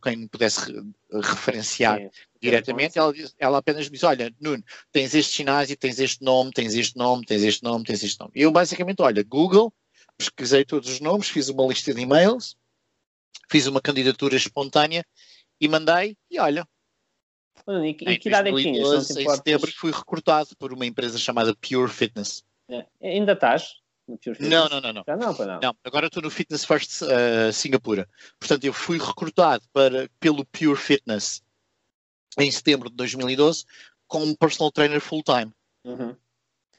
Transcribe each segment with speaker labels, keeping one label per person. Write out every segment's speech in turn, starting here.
Speaker 1: quem me pudesse referenciar Sim, diretamente, ela, ela apenas me disse, olha, Nuno, tens este ginásio, tens este nome, tens este nome, tens este nome, tens este nome. E eu basicamente, olha, Google, pesquisei todos os nomes, fiz uma lista de e-mails, fiz uma candidatura espontânea e mandei, e olha.
Speaker 2: E, e que idade é que tinhas?
Speaker 1: Em setembro fui recrutado por uma empresa chamada Pure Fitness.
Speaker 2: É. Ainda estás?
Speaker 1: Não, não, não, não.
Speaker 2: não, não.
Speaker 1: não agora estou no Fitness First uh, Singapura. Portanto, eu fui recrutado para, pelo Pure Fitness em setembro de 2012 como personal trainer full-time.
Speaker 2: Uhum.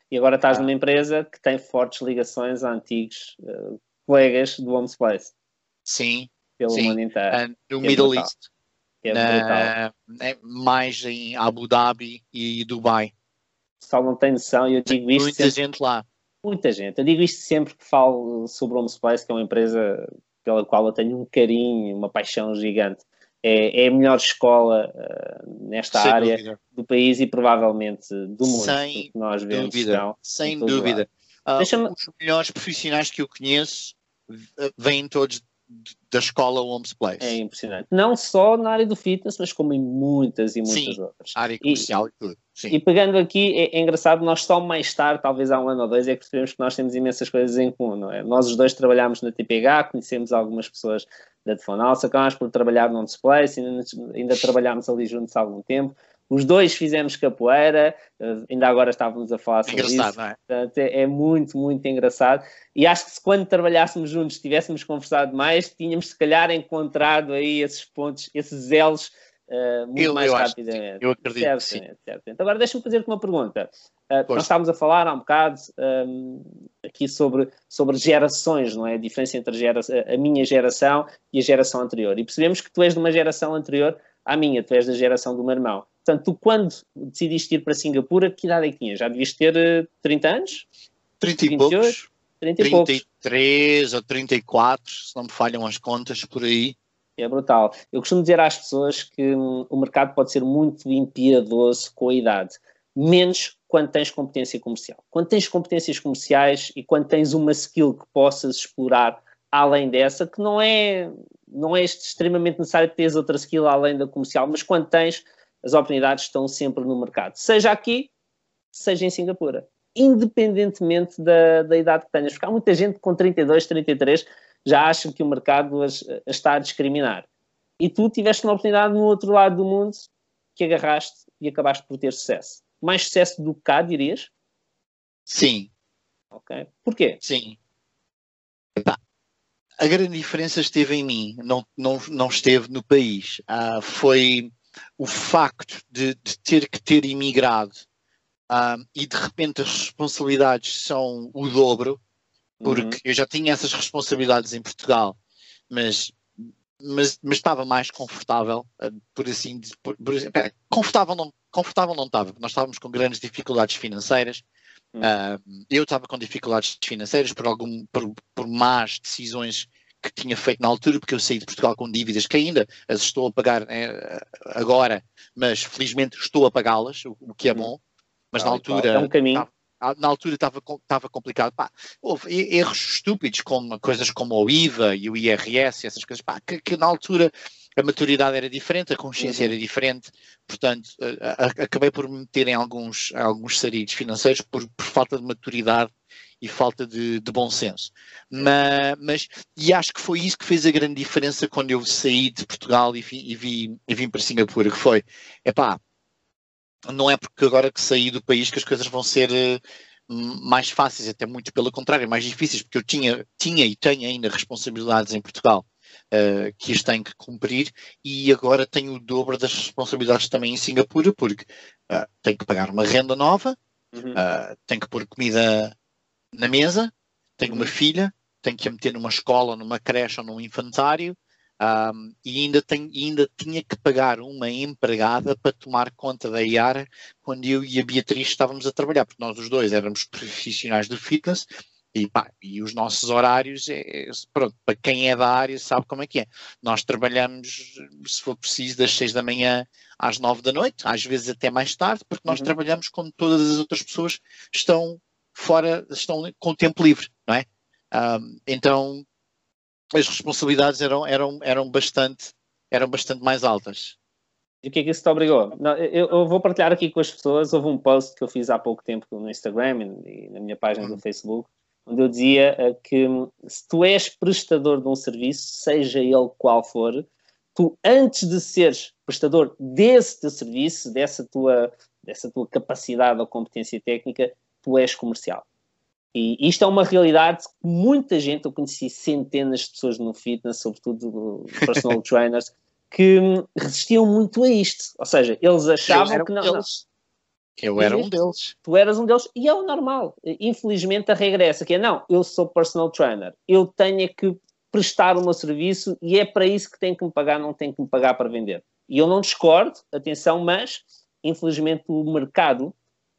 Speaker 2: E agora estás numa empresa que tem fortes ligações a antigos uh, colegas do Homes Place.
Speaker 1: Sim.
Speaker 2: Pelo
Speaker 1: sim.
Speaker 2: mundo inteiro.
Speaker 1: No é Middle brutal. East. É na, é mais em Abu Dhabi e Dubai.
Speaker 2: Pessoal não tem noção, eu digo isto.
Speaker 1: Muita sempre, gente lá.
Speaker 2: Muita gente. Eu digo isto sempre que falo sobre o Home Place, que é uma empresa pela qual eu tenho um carinho, uma paixão gigante é, é a melhor escola uh, nesta Sem área dúvida. do país e provavelmente do mundo.
Speaker 1: Sem
Speaker 2: nós vemos
Speaker 1: dúvida. Sem dúvida. Uh, os melhores profissionais que eu conheço vêm todos da escola Homes Place.
Speaker 2: É impressionante. Não só na área do fitness, mas como em muitas e muitas
Speaker 1: Sim,
Speaker 2: outras.
Speaker 1: área comercial e, e tudo. Sim.
Speaker 2: E pegando aqui, é, é, engraçado, nós só mais tarde, talvez há um ano ou dois, é que percebemos que nós temos imensas coisas em comum, não é? Nós os dois trabalhámos na TPH, conhecemos algumas pessoas da Defonalsa, acabámos por trabalhar no Displace, ainda, ainda trabalhámos ali juntos há algum tempo. Os dois fizemos capoeira, eh, ainda agora estávamos a falar sobre
Speaker 1: engraçado,
Speaker 2: isso.
Speaker 1: Não é?
Speaker 2: Portanto, é, é, muito, muito engraçado. E acho que se quando trabalhássemos juntos tivéssemos conversado mais, tínhamos se calhar encontrado aí esses pontos, esses elos uh, muito
Speaker 1: eu,
Speaker 2: mais
Speaker 1: eu
Speaker 2: rapidamente.
Speaker 1: Acho, eu acredito
Speaker 2: certo,
Speaker 1: sim.
Speaker 2: Certo. Então, agora deixa-me fazer-te uma pergunta. Uh, nós estávamos a falar há um bocado um, aqui sobre, sobre gerações, não é? A diferença entre a, gera, a minha geração e a geração anterior. E percebemos que tu és de uma geração anterior à minha, tu és da geração do meu irmão. Portanto, tu quando decidiste ir para Singapura, que idade é que tinhas? Já devias ter uh, 30 anos?
Speaker 1: 30 e 28? poucos.
Speaker 2: 30 e
Speaker 1: 33 poucos. ou 34, se não me falham as contas por aí.
Speaker 2: É brutal. Eu costumo dizer às pessoas que hum, o mercado pode ser muito impiedoso com a idade, menos quando tens competência comercial. Quando tens competências comerciais e quando tens uma skill que possas explorar além dessa, que não é, não é extremamente necessário teres outra skill além da comercial, mas quando tens, as oportunidades estão sempre no mercado, seja aqui, seja em Singapura, independentemente da, da idade que tenhas, porque há muita gente com 32, 33 já acha que o mercado as, as está a discriminar. E tu tiveste uma oportunidade no outro lado do mundo que agarraste e acabaste por ter sucesso. Mais sucesso do que cá, dirias?
Speaker 1: Sim.
Speaker 2: Ok. Porquê?
Speaker 1: Sim. a grande diferença esteve em mim, não, não, não esteve no país. Ah, foi o facto de, de, ter que ter imigrado ah, e de repente as responsabilidades são o dobro, porque uhum. eu já tinha essas responsabilidades em Portugal, mas mas, mas estava mais confortável, ah, por assim por, confortável não confortável não estava, nós estávamos com grandes dificuldades financeiras. Uh, eu estava com dificuldades financeiras por algum por, por más decisões que tinha feito na altura, porque eu saí de Portugal com dívidas que ainda as estou a pagar né, agora, mas felizmente estou a pagá-las, o, o, que é bom. Mas ah, na altura.
Speaker 2: É um caminho.
Speaker 1: Estava, na altura estava, estava complicado. Pá, houve erros estúpidos, como coisas como o IVA e o IRS, essas coisas, pá, que, que na altura a maturidade era diferente, a consciência uhum. era diferente, portanto, a, a, acabei por me meter em alguns, alguns sarilhos financeiros por, por falta de maturidade e falta de, de bom senso. Mas, mas, e acho que foi isso que fez a grande diferença quando eu saí de Portugal e, vi, e, vi, e vim para Singapura, que foi, epá, não é porque agora que saí do país que as coisas vão ser uh, mais fáceis, até muito pelo contrário, mais difíceis, porque eu tinha, tinha e tenho ainda responsabilidades em Portugal uh, que as tenho que cumprir e agora tenho o dobro das responsabilidades também em Singapura, porque uh, tenho que pagar uma renda nova, uhum. uh, tenho que pôr comida na mesa, tenho uma uhum. filha, tenho que a meter numa escola, numa creche ou num infantário, um, e ainda, tenho, ainda tinha que pagar uma empregada para tomar conta da Iara quando eu e a Beatriz estávamos a trabalhar, porque nós os dois éramos profissionais do fitness e, pá, e os nossos horários, é, pronto, para quem é da área sabe como é que é. Nós trabalhamos, se for preciso, das 6 da manhã às 9 da noite, às vezes até mais tarde, porque nós uhum. trabalhamos como todas as outras pessoas estão fora, estão com tempo livre, não é? Um, então, as responsabilidades eram, eram, eram bastante eram bastante mais altas.
Speaker 2: E o que é que isso te obrigou? Não, eu, eu, vou partilhar aqui com as pessoas. Houve um post que eu fiz há pouco tempo no Instagram e, na minha página do uhum. Facebook, onde eu dizia uh, que se tu és prestador de um serviço, seja ele qual for, tu antes de seres prestador desse teu serviço, dessa tua, dessa tua capacidade ou competência técnica, tu és comercial. E isto é uma realidade que muita gente, eu conheci centenas de pessoas no fitness, sobretudo personal trainers, que resistiam muito a isto. Ou seja, eles achavam que não, não.
Speaker 1: Eu era um deles.
Speaker 2: Tu eras um deles e é o normal. Infelizmente a regra é essa, que é não, eu sou personal trainer, eu tenho é que prestar o meu serviço e é para isso que tem que me pagar, não tem que me pagar para vender. E eu não discordo, atenção, mas infelizmente o mercado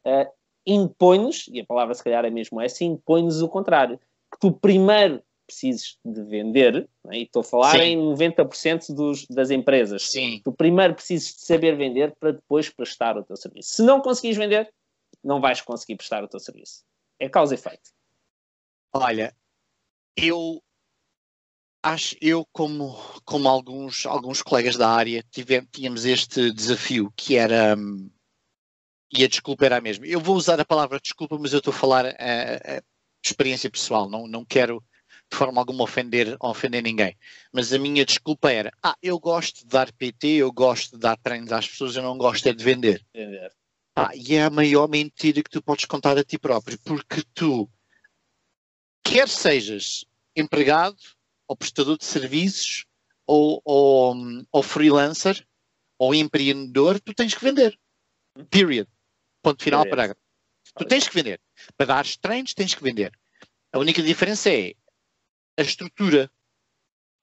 Speaker 2: uh, impõe-nos, e a palavra se calhar é mesmo essa, impõe-nos o contrário. Que tu primeiro precises de vender, né? e estou a falar Sim. em 90% dos, das empresas.
Speaker 1: Sim.
Speaker 2: Tu primeiro precisas de saber vender para depois prestar o teu serviço. Se não conseguires vender, não vais conseguir prestar o teu serviço. É causa e efeito.
Speaker 1: Olha, eu acho, eu como, como alguns, alguns colegas da área tivemos, tínhamos este desafio que era hum, e a desculpa era a mesma. Eu vou usar a palavra desculpa, mas eu estou a falar a, a experiência pessoal, não, não quero de forma alguma ofender, ofender ninguém. Mas a minha desculpa era: ah, eu gosto de dar PT, eu gosto de dar treinos às pessoas, eu não gosto é de vender. Ah, e é a maior mentira que tu podes contar a ti próprio, porque tu, quer sejas empregado, ou prestador de serviços, ou, ou, ou freelancer, ou empreendedor, tu tens que vender. Period. Ponto final, parágrafo. Tu tens que vender. Para dar treinos, tens que vender. A única diferença é a estrutura.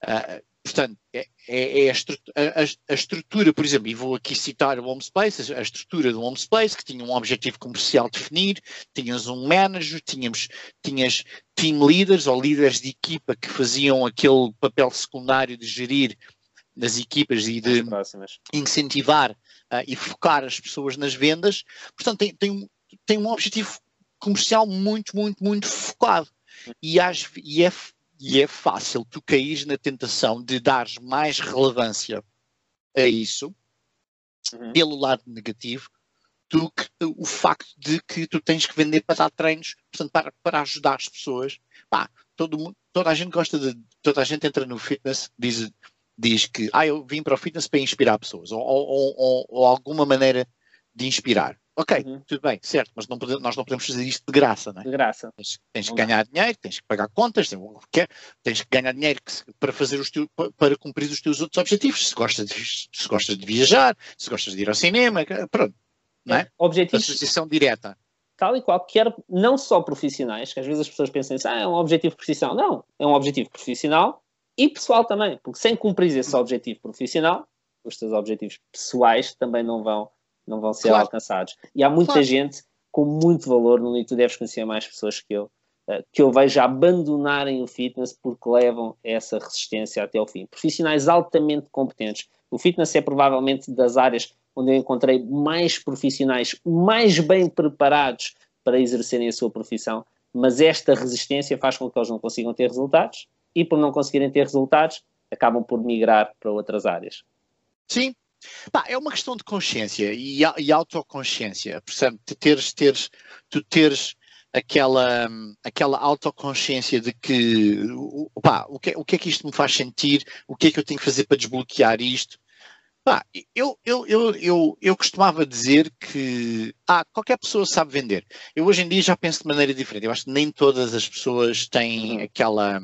Speaker 1: Uh, portanto, é, é, é a, estrutura, a, a, estrutura, por exemplo, e vou aqui citar o Home Space, a estrutura do Home Space, que tinha um objetivo comercial definido, tinhas um manager, tínhamos, tinhas team leaders ou líderes de equipa que faziam aquele papel secundário de gerir nas equipas e de incentivar uh, e focar as pessoas nas vendas. Portanto, tem, tem, tem um objetivo comercial muito, muito, muito focado. E, acho, e, é, e é fácil tu cair na tentação de dar mais relevância a isso, uhum. pelo lado negativo, do que o facto de que tu tens que vender para dar treinos, portanto, para, para ajudar as pessoas. Pá, todo mundo, toda a gente gosta de. Toda a gente entra no fitness, diz, diz que ah, eu vim para o fitness para inspirar pessoas, ou, ou, ou, ou alguma maneira de inspirar. Ok, uhum. tudo bem, certo, mas não podemos, nós não podemos fazer isto de graça, não é?
Speaker 2: De graça.
Speaker 1: Tens, tens que ganhar dinheiro, tens que pagar contas, tens, que, que ganhar dinheiro para fazer os para cumprir os teus outros objetivos. Se gostas de, se gostas de viajar, se gostas de ir ao cinema, pronto. Não é?
Speaker 2: Objetivos.
Speaker 1: Associação direta.
Speaker 2: Tal e qual, quer não só profissionais, que às vezes as pessoas pensam assim, ah, é um objetivo profissional. Não, é um objetivo profissional e pessoal também, porque sem cumprir esse objetivo profissional, os teus objetivos pessoais também não vão, não vão ser claro. alcançados. E há muita claro. gente com muito valor no e tu deves conhecer mais pessoas que eu, eh, que eu vejo abandonarem o fitness porque levam essa resistência até ao fim. Profissionais altamente competentes. O fitness é provavelmente das áreas onde eu encontrei mais profissionais mais bem preparados para exercerem a sua profissão, mas esta resistência faz com que eles não consigam ter resultados e por não conseguirem ter resultados, acabam por migrar para outras áreas.
Speaker 1: Sim. Bah, é uma questão de consciência e, e autoconsciência. Percebe? Tu teres, teres, tu teres aquela, aquela autoconsciência de que pá, o, que, o que é que isto me faz sentir, o que é que eu tenho que fazer para desbloquear isto. Pá, eu, eu, eu, eu, eu costumava dizer que ah, qualquer pessoa sabe vender. Eu hoje em dia já penso de maneira diferente. Eu acho que nem todas as pessoas têm uhum. aquela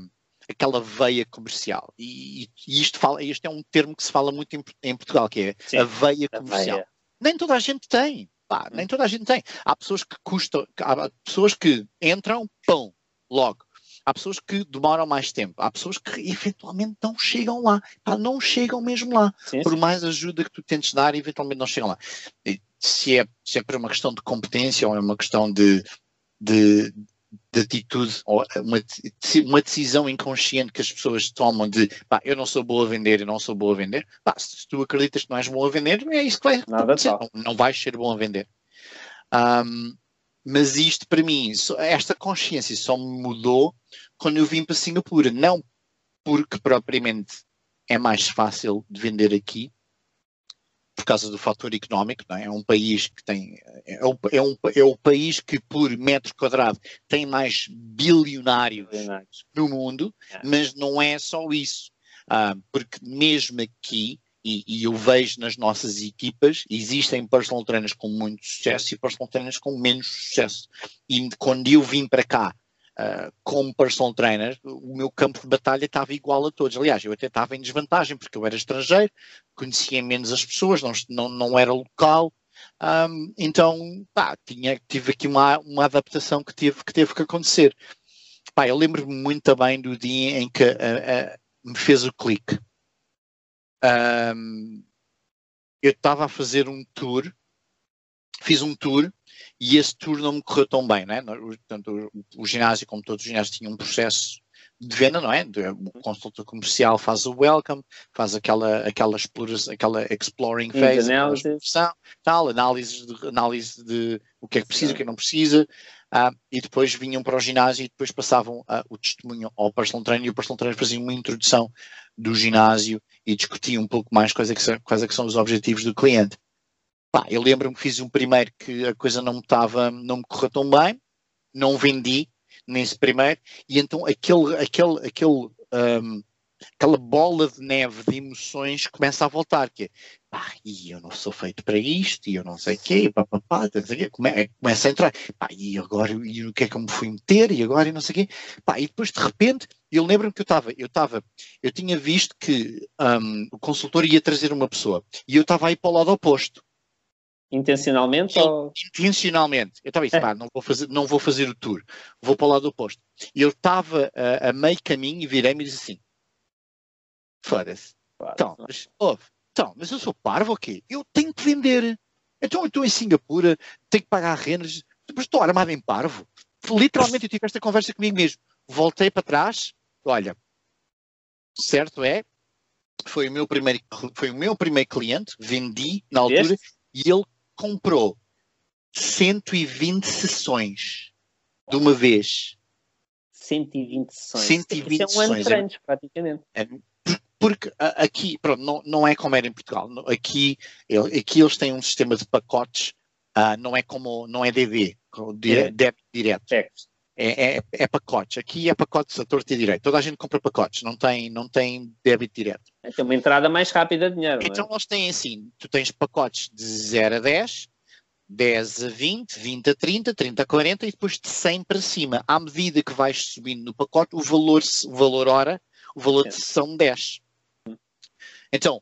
Speaker 1: aquela veia comercial. E, e isto, fala, isto é um termo que se fala muito em, em Portugal, que é Sim, a veia comercial. Veia. Nem toda a gente tem. Pá, nem toda a gente tem. Há pessoas que custam, há pessoas que entram, pão, logo. Há pessoas que demoram mais tempo. Há pessoas que eventualmente não chegam lá. Pá, não chegam mesmo lá. Sim, por mais ajuda que tu tentes dar, eventualmente não chegam lá. Se é sempre é uma questão de competência ou é uma questão de, de, de atitude ou uma, uma decisão inconsciente que as pessoas tomam de pá, eu não sou boa a vender, eu não sou boa a vender, pá, se tu acreditas que não és boa a vender, é isso que vai acontecer, não, não vais ser bom a vender. Um, mas isto para mim, esta consciência só me mudou quando eu vim para Singapura, não porque propriamente é mais fácil de vender aqui causa do fator económico, é? é? um país que tem, é, o, é, um, é o país que por metro quadrado tem mais bilionários no mundo, é. mas não é só isso, ah, porque mesmo aqui, e, e, eu vejo nas nossas equipas, existem personal trainers com muito sucesso e personal trainers com menos sucesso, e quando eu vim para cá, Uh, como personal trainer, o meu campo de batalha estava igual a todos. Aliás, eu até estava em desvantagem, porque eu era estrangeiro, conhecia menos as pessoas, não, não, não era local. Um, então, pá, tinha, tive aqui uma, uma adaptação que teve, que teve que acontecer. Pá, eu lembro-me muito bem do dia em que uh, uh, me fez o clique. Um, eu estava a fazer um tour, fiz um tour e esse tour não me correu tão bem, né? Portanto, o, o ginásio, como todos os ginásios, tinha um processo de venda, não é? O consultor comercial faz o welcome, faz aquela, aquela, exploração, aquela exploring phase,
Speaker 2: análise.
Speaker 1: tal, análise de, análise de o que é que precisa, o que é que não precisa, uh, e depois vinham para o ginásio e depois passavam o testemunho ao personal trainer e o personal trainer fazia uma introdução do ginásio e discutia um pouco mais quais é que são, quais é que são os objetivos do cliente. Pá, eu lembro-me que fiz um primeiro que a coisa não me estava, não me correu tão bem, não vendi nesse primeiro, e então aquele, aquele, aquele, um, aquela bola de neve de emoções começa a voltar, que é, pá, e eu não sou feito para isto, e eu não sei o quê, pá, pá, pá, come, começa a entrar, pá, e agora, e o que é que eu me fui meter, e agora, e não sei o quê, pá, e depois de repente, eu lembro-me que eu estava, eu estava, eu tinha visto que um, o consultor ia trazer uma pessoa, e eu estava aí para o lado oposto,
Speaker 2: Intencionalmente? ou...
Speaker 1: Intencionalmente. Eu estava a é. pá, não vou, fazer, não vou fazer o tour, vou para o lado oposto. E eu estava a, a, meio caminho e virei-me e disse assim: foda-se. Então, mas, oh, então, mas eu sou parvo ou quê? Eu tenho que vender. Então eu estou em Singapura, tenho que pagar rendas, mas estou armado em parvo. Literalmente eu tive esta conversa comigo mesmo. Voltei para trás, olha, certo é, foi o meu primeiro, foi o meu primeiro cliente, vendi na altura este? e ele comprou 120 sessões de uma vez.
Speaker 2: 120 sessões.
Speaker 1: 120 Isso é
Speaker 2: um ano
Speaker 1: sessões.
Speaker 2: praticamente.
Speaker 1: É, porque aqui, pronto, não, não é como era em Portugal. Aqui, aqui eles têm um sistema de pacotes, uh, não é como, não é DD, é. débito direto. É. É, é, é, pacotes. Aqui é pacotes a torta e direito. Toda a gente compra pacotes, não tem, não tem débito direto.
Speaker 2: É, tem uma entrada mais rápida de dinheiro.
Speaker 1: Então
Speaker 2: é?
Speaker 1: eles têm assim: tu tens pacotes de 0 a 10, 10 a 20, 20 a 30, 30 a 40 e depois de 100 para cima. À medida que vais subindo no pacote, o valor, o valor hora, o valor de sessão 10. Então,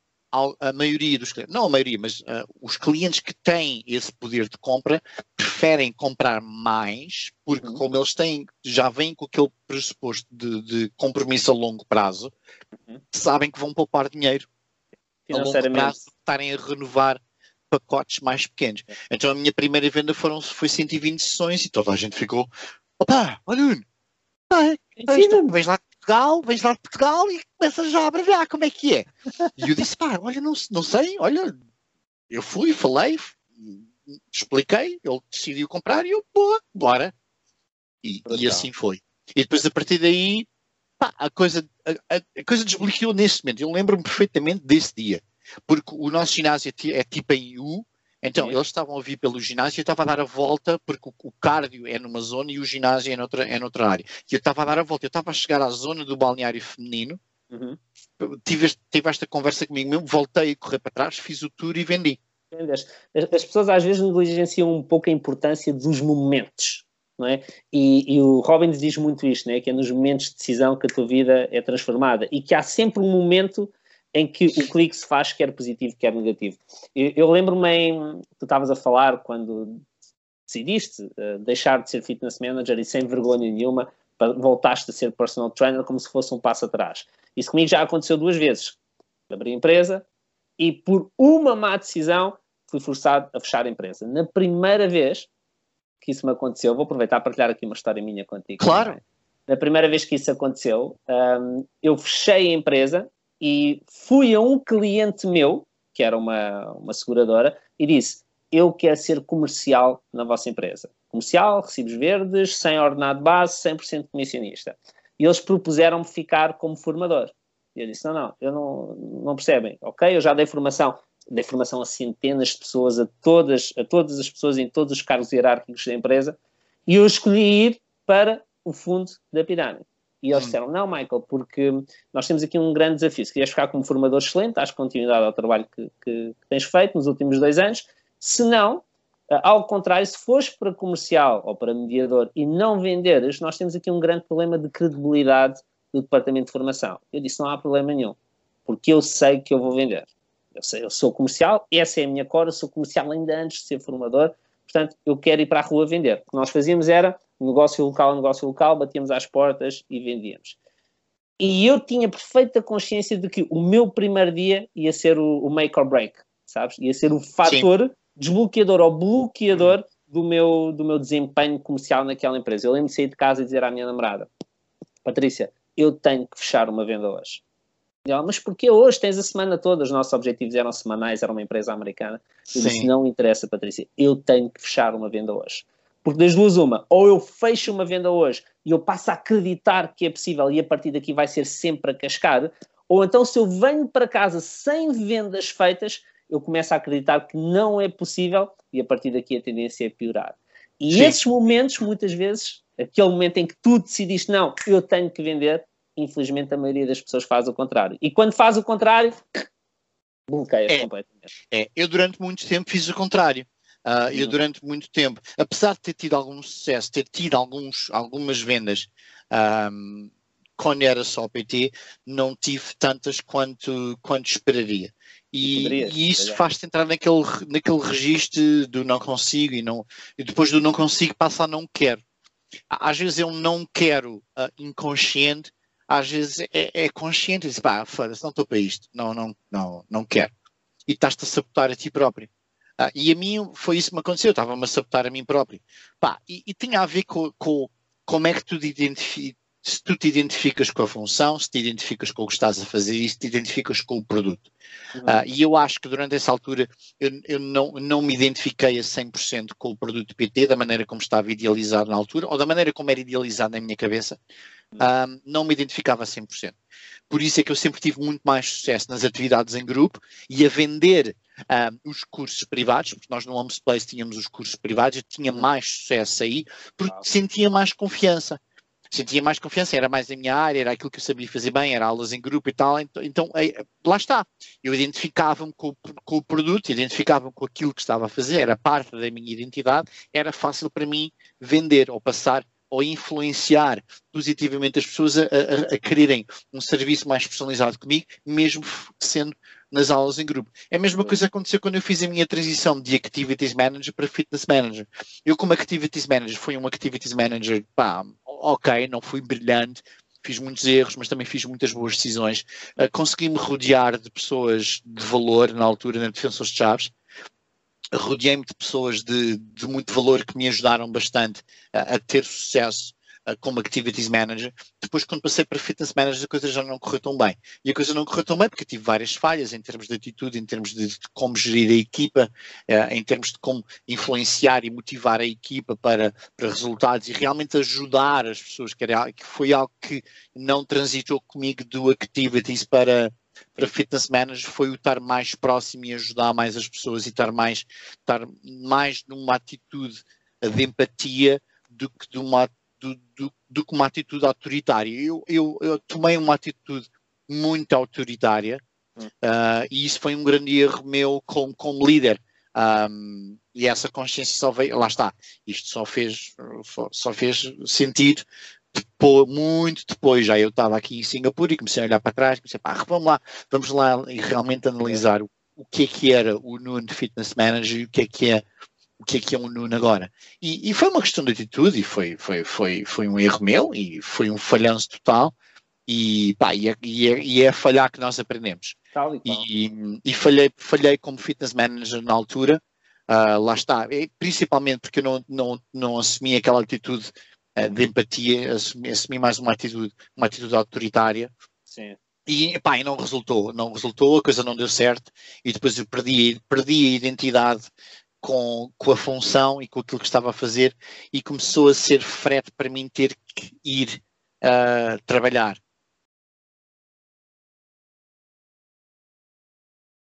Speaker 1: a maioria dos clientes, não a maioria, mas uh, os clientes que têm esse poder de compra preferem comprar mais, porque uhum. como eles têm, já vêm com aquele pressuposto de, de compromisso a longo prazo, uhum. sabem que vão poupar dinheiro a longo prazo, estarem a renovar pacotes mais pequenos. É. Então a minha primeira venda foram, foi 120 sessões e toda a gente ficou, opa, olha, ah, vens lá Portugal, vens lá de Portugal e começas já a brilhar, como é que é? E eu disse, pá, olha, não, não sei, olha, eu fui, falei, expliquei, ele decidiu comprar e eu, boa, bora. E, e assim foi. E depois a partir daí, pá, a coisa, a, a coisa desbloqueou nesse momento. Eu lembro-me perfeitamente desse dia. Porque o nosso ginásio é tipo em U, então, eles estavam a vir pelo ginásio e eu estava a dar a volta, porque o, o cardio é numa zona e o ginásio é noutra, é noutra área. E eu estava a dar a volta, eu estava a chegar à zona do balneário feminino, uhum. tive, tive esta conversa comigo mesmo, voltei a correr para trás, fiz o tour e vendi.
Speaker 2: As, as pessoas às vezes negligenciam um pouco a importância dos momentos. Não é? E, e, o Robbins diz muito isto, é? que é nos momentos de decisão que a tua vida é transformada e que há sempre um momento em que o clique se faz quer positivo, quer negativo. Eu, eu lembro-me em, tu estavas a falar quando decidiste uh, deixar de ser fitness manager e sem vergonha nenhuma voltaste a ser personal trainer como se fosse um passo atrás. Isso comigo já aconteceu duas vezes. Abri a empresa e por uma má decisão fui forçado a fechar a empresa. Na primeira vez que isso me aconteceu, vou aproveitar para partilhar aqui uma história minha contigo.
Speaker 1: Claro.
Speaker 2: Na primeira vez que isso aconteceu, um, ehm, eu fechei a empresa e fui a um cliente meu, que era uma, uma seguradora, e disse: Eu quero ser comercial na vossa empresa. Comercial, recibos verdes, sem ordenado base, 100% comissionista. E eles propuseram-me ficar como formador. E eu disse, não, não, eu não, não percebem. Ok, eu já dei formação, dei formação a centenas de pessoas, a todas, a todas as pessoas em todos os cargos hierárquicos da empresa, e eu escolhi ir para o fundo da pirâmide. E eles hum. disseram, não, Michael, porque nós temos aqui um grande desafio. Se queres ficar como formador excelente, dás continuidade ao trabalho que, que, que tens feito nos últimos dois anos. Se não, eh, ao contrário, se fores para comercial ou para mediador e não venderes, nós temos aqui um grande problema de credibilidade do departamento de formação. Eu disse, não há problema nenhum, porque eu sei que eu vou vender. Eu, sei, eu sou comercial, essa é a minha cor, eu sou comercial ainda antes de ser formador, portanto, eu quero ir para a rua vender. O que nós fazíamos era negócio local, negócio local, batíamos às portas e vendíamos. E eu tinha perfeita consciência de que o meu primeiro dia ia ser o, o make or break, sabes? Ia ser o fator Sim. desbloqueador ou bloqueador do meu, do meu desempenho comercial naquela empresa. Eu lembro de sair de casa e dizer à minha namorada: Patrícia, eu tenho que fechar uma venda hoje. E ela, mas porquê hoje? Tens a semana toda. Os nossos objetivos eram semanais, era uma empresa americana. Eu Sim. disse: não interessa, Patrícia, eu tenho que fechar uma venda hoje. Porque das duas, uma, ou eu fecho uma venda hoje e eu passo a acreditar que é possível e a partir daqui vai ser sempre a cascar, ou então se eu venho para casa sem vendas feitas, eu começo a acreditar que não é possível e a partir daqui a tendência é piorar. E Sim. esses momentos, muitas vezes, aquele momento em que tu decidiste, não, eu tenho que vender, infelizmente a maioria das pessoas faz o contrário. E quando faz o contrário, bloqueia é, completamente.
Speaker 1: É, eu durante muito tempo fiz o contrário. Uh, eu durante muito tempo, apesar de ter tido algum sucesso, ter tido alguns, algumas vendas um, quando era só PT, não tive tantas quanto, quanto esperaria. E, e isso faz-te entrar naquele, naquele registro do não consigo e, não, e depois do não consigo passa a não quero. Às vezes eu não quero uh, inconsciente, às vezes é, é consciente e diz, pá, foda-se, não estou para isto, não, não, não, não quero. E estás-te a sabotar a ti próprio. Ah, e a mim foi isso que me aconteceu, estava-me a sabotar a mim próprio. Pá, e, e tinha a ver com, com como é que tu te se tu te identificas com a função, se te identificas com o que estás a fazer e se te identificas com o produto. Uhum. Uh, e eu acho que durante essa altura eu, eu não, não me identifiquei a 100% com o produto PT, da maneira como estava idealizado na altura, ou da maneira como era idealizado na minha cabeça, uhum. uh, não me identificava a 100%. Por isso é que eu sempre tive muito mais sucesso nas atividades em grupo e a vender um, os cursos privados, porque nós no Homes Place tínhamos os cursos privados, eu tinha mais sucesso aí, porque sentia mais confiança. Sentia mais confiança, era mais a minha área, era aquilo que eu sabia fazer bem, era aulas em grupo e tal, então, então lá está. Eu identificava-me com, com, o produto, identificava-me com aquilo que estava a fazer, era parte da minha identidade, era fácil para mim vender ou passar ou influenciar positivamente as pessoas a, a, a quererem um serviço mais personalizado comigo, mesmo sendo nas aulas em grupo. É a mesma coisa que aconteceu quando eu fiz a minha transição de Activities Manager para Fitness Manager. Eu, como Activities Manager, fui um Activities Manager, pá, ok, não fui brilhante, fiz muitos erros, mas também fiz muitas boas decisões. Uh, Consegui-me rodear de pessoas de valor na altura na Defensores de Chaves. Rodeei-me de pessoas de, de, muito valor que me ajudaram bastante a ter sucesso como Activities Manager. Depois, quando passei para Fitness Manager, a coisa já não correu tão bem. E a coisa não correu tão bem porque tive várias falhas em termos de atitude, em termos de, como gerir a equipa, uh, em termos de como influenciar e motivar a equipa para, para resultados e realmente ajudar as pessoas, que, era, que foi algo que não transitou comigo do Activities para para fitness manager foi o estar mais próximo e ajudar mais as pessoas e estar mais, estar mais numa atitude de empatia do que de uma do, do, do que uma atitude autoritária. Eu, eu, eu tomei uma atitude muito autoritária uh, e isso foi um grande erro meu como, como líder. Um, e essa consciência só veio, lá está, isto só fez, só fez sentido depois, muito depois, já eu estava aqui em Singapura e comecei a olhar para trás, comecei, pá, vamos lá, vamos lá e realmente analisar o, o que é que era o Nuno Fitness Manager e o que é que é o que é que é um Nuno agora. E, e, foi uma questão de atitude, e foi, foi, foi, foi um erro meu, e foi um falhanço total, e, pá, e, é, e, é, e é falhar que nós aprendemos. Tal e, e, e, falhei, falhei como fitness manager na altura, uh, lá está, e, principalmente porque eu não, não, não assumi aquela atitude uh, de empatia, assumi, assumi, mais uma atitude, uma atitude autoritária. Sim. E, pá, e não resultou, não resultou, a coisa não deu certo, e depois eu perdi, perdi a identidade com, com a função e com aquilo que estava a fazer e começou a ser frete para mim ter que ir uh, trabalhar.